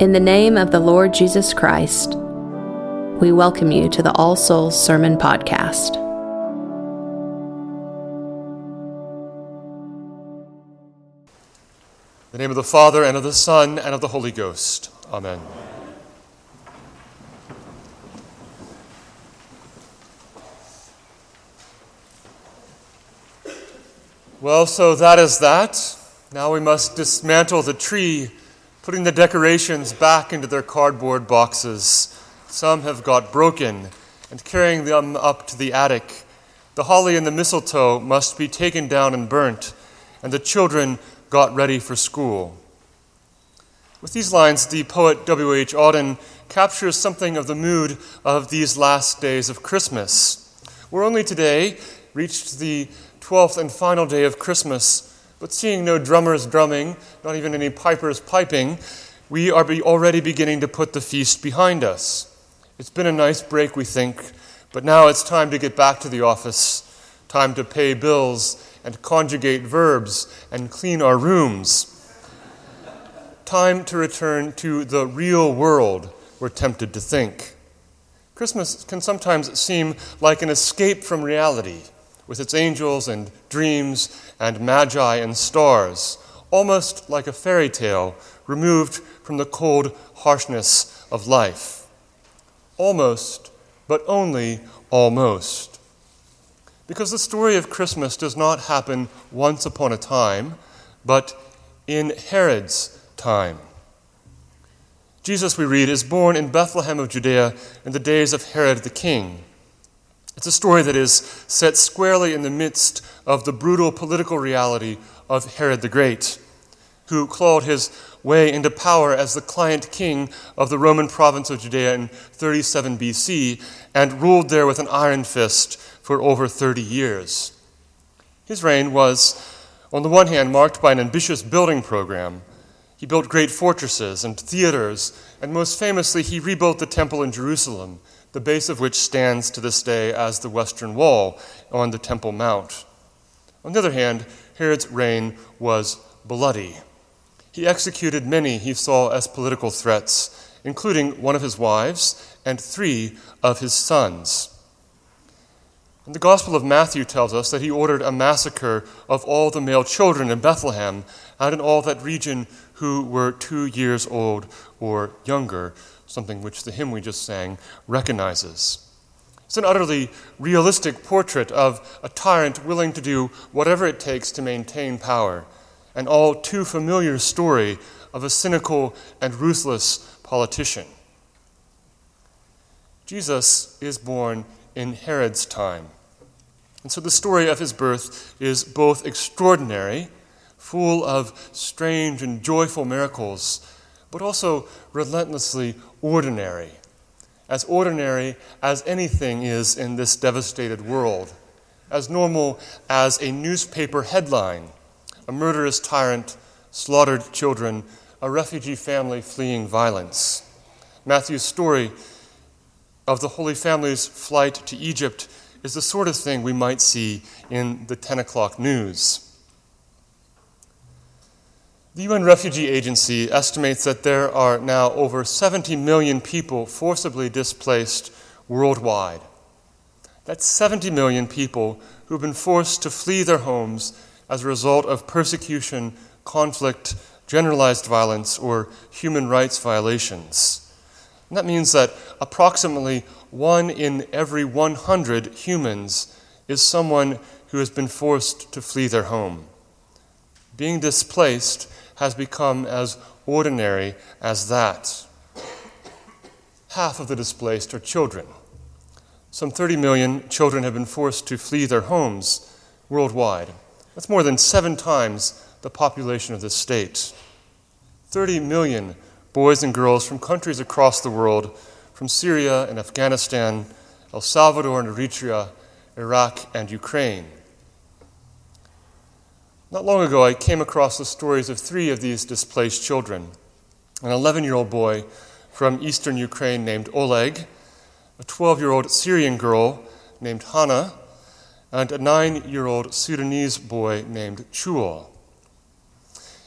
In the name of the Lord Jesus Christ, we welcome you to the All Souls Sermon Podcast. In the name of the Father, and of the Son, and of the Holy Ghost. Amen. Well, so that is that. Now we must dismantle the tree putting the decorations back into their cardboard boxes. Some have got broken, and carrying them up to the attic. The holly and the mistletoe must be taken down and burnt, and the children got ready for school. With these lines, the poet W.H. Auden captures something of the mood of these last days of Christmas. We're only today reached the 12th and final day of Christmas but seeing no drummers drumming, not even any pipers piping, we are already beginning to put the feast behind us. It's been a nice break, we think, but now it's time to get back to the office, time to pay bills and conjugate verbs and clean our rooms. time to return to the real world, we're tempted to think. Christmas can sometimes seem like an escape from reality with its angels and dreams and magi and stars, almost like a fairy tale removed from the cold harshness of life. Almost, but only almost. Because the story of Christmas does not happen once upon a time, but in Herod's time. Jesus, we read, is born in Bethlehem of Judea in the days of Herod the king. It's a story that is set squarely in the midst of the brutal political reality of Herod the Great, who clawed his way into power as the client king of the Roman province of Judea in 37 BC and ruled there with an iron fist for over 30 years. His reign was, on the one hand, marked by an ambitious building program. He built great fortresses and theaters, and most famously, he rebuilt the temple in Jerusalem the base of which stands to this day as the Western Wall on the Temple Mount. On the other hand, Herod's reign was bloody. He executed many he saw as political threats, including one of his wives and three of his sons. And the Gospel of Matthew tells us that he ordered a massacre of all the male children in Bethlehem and in all that region who were two years old or younger, something which the hymn we just sang recognizes. It's an utterly realistic portrait of a tyrant willing to do whatever it takes to maintain power, an all too familiar story of a cynical and ruthless politician. Jesus is born in Herod's time. And so the story of his birth is both extraordinary, full of strange and joyful miracles, but also relentlessly ordinary, as ordinary as anything is in this devastated world, as normal as a newspaper headline a murderous tyrant, slaughtered children, a refugee family fleeing violence. Matthew's story of the Holy Family's flight to Egypt is the sort of thing we might see in the 10 o'clock news. The UN Refugee Agency estimates that there are now over 70 million people forcibly displaced worldwide. That's 70 million people who've been forced to flee their homes as a result of persecution, conflict, generalized violence, or human rights violations. And that means that approximately one in every 100 humans is someone who has been forced to flee their home. Being displaced has become as ordinary as that. Half of the displaced are children. Some 30 million children have been forced to flee their homes worldwide. That's more than seven times the population of this state. 30 million boys and girls from countries across the world, from Syria and Afghanistan, El Salvador and Eritrea, Iraq and Ukraine. Not long ago, I came across the stories of three of these displaced children an 11 year old boy from eastern Ukraine named Oleg, a 12 year old Syrian girl named Hannah, and a nine year old Sudanese boy named Chul.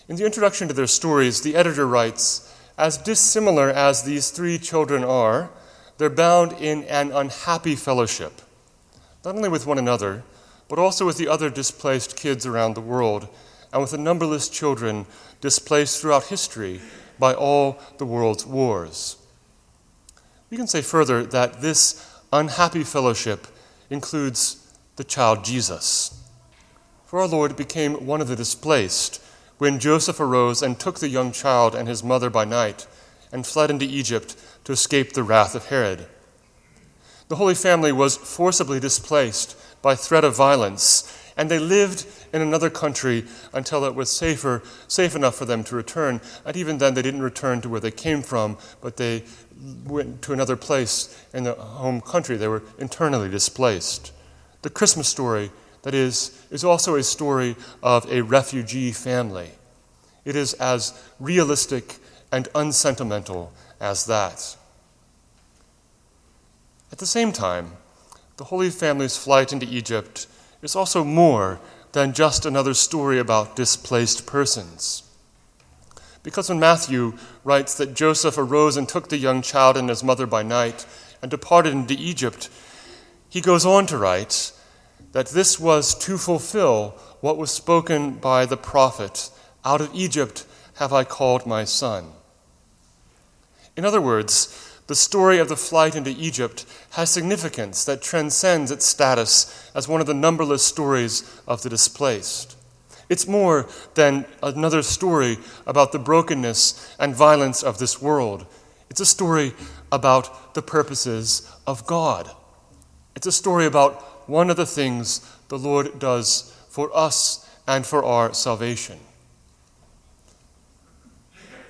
In the introduction to their stories, the editor writes as dissimilar as these three children are, they're bound in an unhappy fellowship, not only with one another, but also with the other displaced kids around the world, and with the numberless children displaced throughout history by all the world's wars. We can say further that this unhappy fellowship includes the child Jesus. For our Lord became one of the displaced when Joseph arose and took the young child and his mother by night and fled into Egypt to escape the wrath of Herod. The Holy Family was forcibly displaced by threat of violence, and they lived in another country until it was safer, safe enough for them to return. And even then, they didn't return to where they came from, but they went to another place in the home country. They were internally displaced. The Christmas story that is, is also a story of a refugee family. It is as realistic and unsentimental as that. At the same time, the Holy Family's flight into Egypt is also more than just another story about displaced persons. Because when Matthew writes that Joseph arose and took the young child and his mother by night and departed into Egypt, he goes on to write that this was to fulfill what was spoken by the prophet Out of Egypt have I called my son. In other words, the story of the flight into Egypt has significance that transcends its status as one of the numberless stories of the displaced. It's more than another story about the brokenness and violence of this world. It's a story about the purposes of God. It's a story about one of the things the Lord does for us and for our salvation.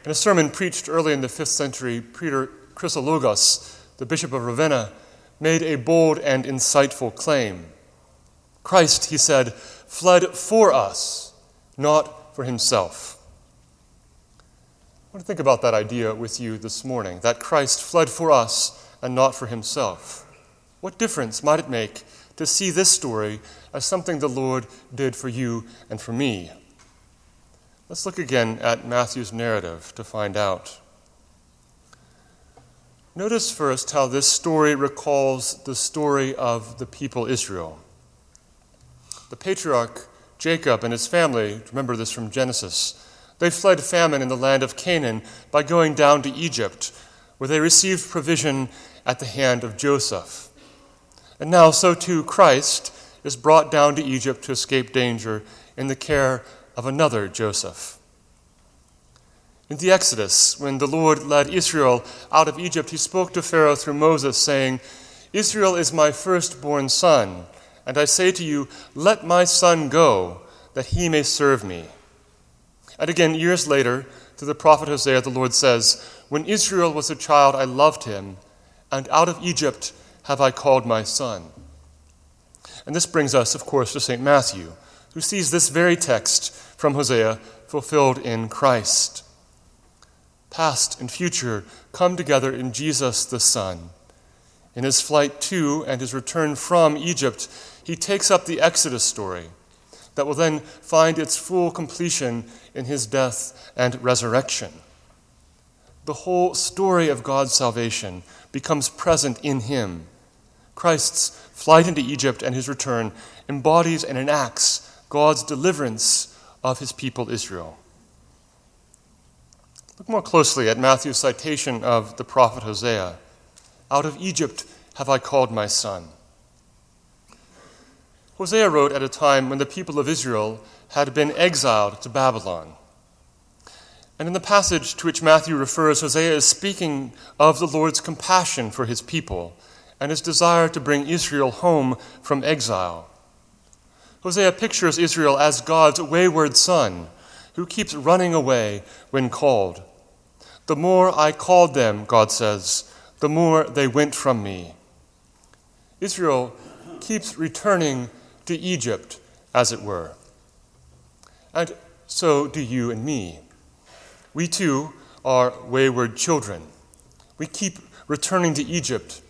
In a sermon preached early in the 5th century, Peter Chrysologus, the Bishop of Ravenna, made a bold and insightful claim. Christ, he said, fled for us, not for himself. I want to think about that idea with you this morning that Christ fled for us and not for himself. What difference might it make to see this story as something the Lord did for you and for me. Let's look again at Matthew's narrative to find out. Notice first how this story recalls the story of the people Israel. The patriarch Jacob and his family, remember this from Genesis, they fled famine in the land of Canaan by going down to Egypt, where they received provision at the hand of Joseph. And now, so too, Christ is brought down to Egypt to escape danger in the care of another Joseph. In the Exodus, when the Lord led Israel out of Egypt, he spoke to Pharaoh through Moses, saying, Israel is my firstborn son, and I say to you, let my son go, that he may serve me. And again, years later, through the prophet Hosea, the Lord says, When Israel was a child, I loved him, and out of Egypt have I called my son. And this brings us, of course, to St. Matthew, who sees this very text from Hosea fulfilled in Christ. Past and future come together in Jesus the Son. In his flight to and his return from Egypt, he takes up the Exodus story that will then find its full completion in his death and resurrection. The whole story of God's salvation becomes present in him Christ's flight into Egypt and his return embodies and enacts God's deliverance of his people Israel. Look more closely at Matthew's citation of the prophet Hosea Out of Egypt have I called my son. Hosea wrote at a time when the people of Israel had been exiled to Babylon. And in the passage to which Matthew refers, Hosea is speaking of the Lord's compassion for his people and his desire to bring Israel home from exile. Hosea pictures Israel as God's wayward son who keeps running away when called. The more I called them, God says, the more they went from me. Israel keeps returning to Egypt, as it were. And so do you and me. We too are wayward children. We keep returning to Egypt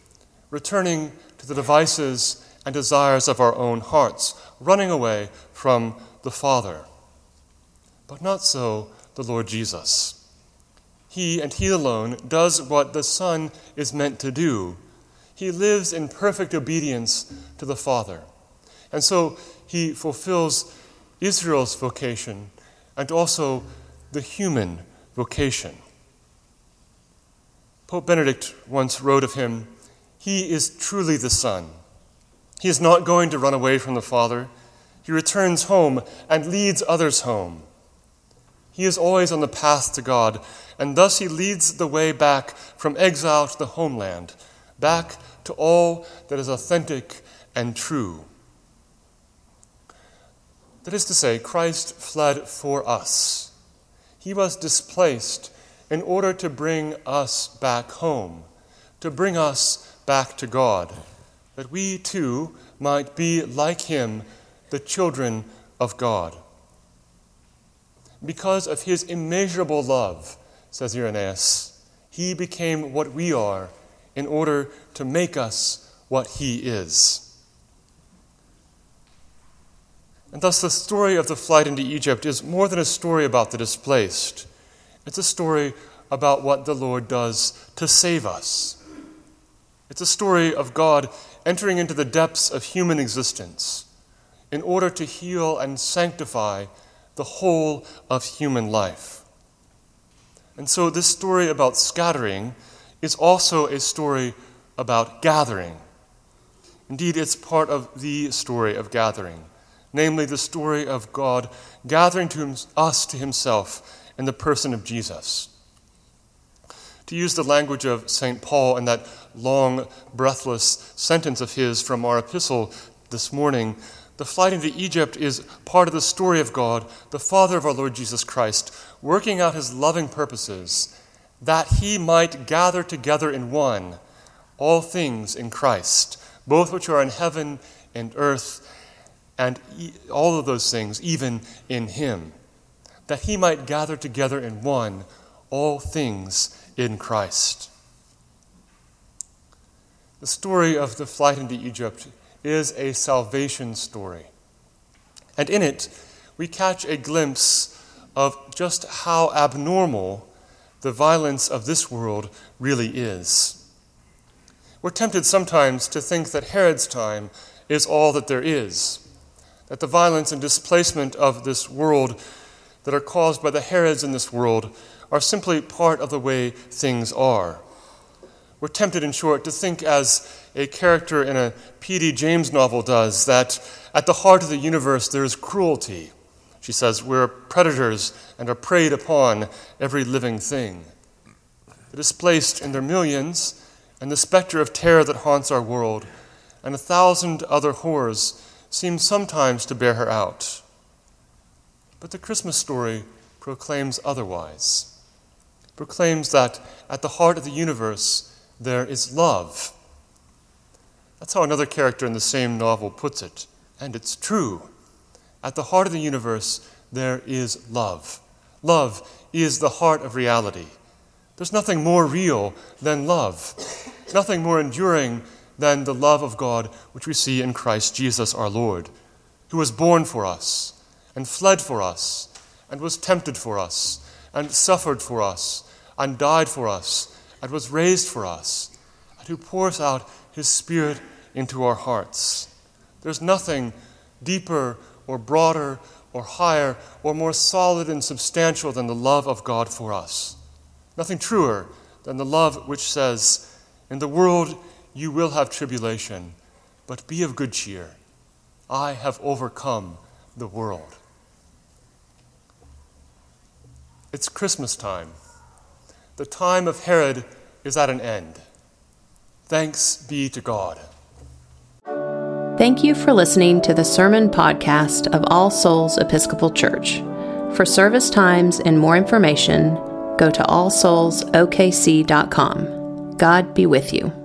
returning to the devices and desires of our own hearts, running away from the Father. But not so the Lord Jesus. He and He alone does what the Son is meant to do. He lives in perfect obedience to the Father. And so He fulfills Israel's vocation and also the human vocation. Pope Benedict once wrote of him He is truly the Son. He is not going to run away from the Father. He returns home and leads others home. He is always on the path to God, and thus he leads the way back from exile to the homeland, back to all that is authentic and true. That is to say, Christ fled for us. He was displaced in order to bring us back home, to bring us back to God, that we too might be like him, the children of God. Because of his immeasurable love, says Irenaeus, he became what we are in order to make us what he is. And thus, the story of the flight into Egypt is more than a story about the displaced. It's a story about what the Lord does to save us. It's a story of God entering into the depths of human existence in order to heal and sanctify the whole of human life. And so, this story about scattering is also a story about gathering. Indeed, it's part of the story of gathering, namely the story of God gathering to us to himself in the person of Jesus. To use the language of St. Paul in that long, breathless sentence of his from our epistle this morning, the flight into Egypt is part of the story of God, the Father of our Lord Jesus Christ, working out his loving purposes, that he might gather together in one all things in Christ, both which are in heaven and earth, and all of those things, even in him, that he might gather together in one all things in Christ. The story of the flight into Egypt is a salvation story. And in it, we catch a glimpse of just how abnormal the violence of this world really is. We're tempted sometimes to think that Herod's time is all that there is, that the violence and displacement of this world that are caused by the Herods in this world are simply part of the way things are. We're tempted, in short, to think as a character in a P.D. James novel does that at the heart of the universe there is cruelty. She says, We're predators and are preyed upon every living thing. The displaced in their millions, and the specter of terror that haunts our world, and a thousand other horrors seem sometimes to bear her out. But the Christmas story proclaims otherwise, proclaims that at the heart of the universe there is love. That's how another character in the same novel puts it, and it's true. At the heart of the universe, there is love. Love is the heart of reality. There's nothing more real than love, nothing more enduring than the love of God which we see in Christ Jesus our Lord, who was born for us, and fled for us, and was tempted for us, and suffered for us, and died for us and was raised for us, and who pours out his Spirit into our hearts. There's nothing deeper or broader or higher or more solid and substantial than the love of God for us. Nothing truer than the love which says, In the world you will have tribulation, but be of good cheer. I have overcome the world. It's Christmas time. The time of Herod is at an end. Thanks be to God. Thank you for listening to the sermon podcast of All Souls Episcopal Church. For service times and more information, go to allsoulsokc.com. God be with you.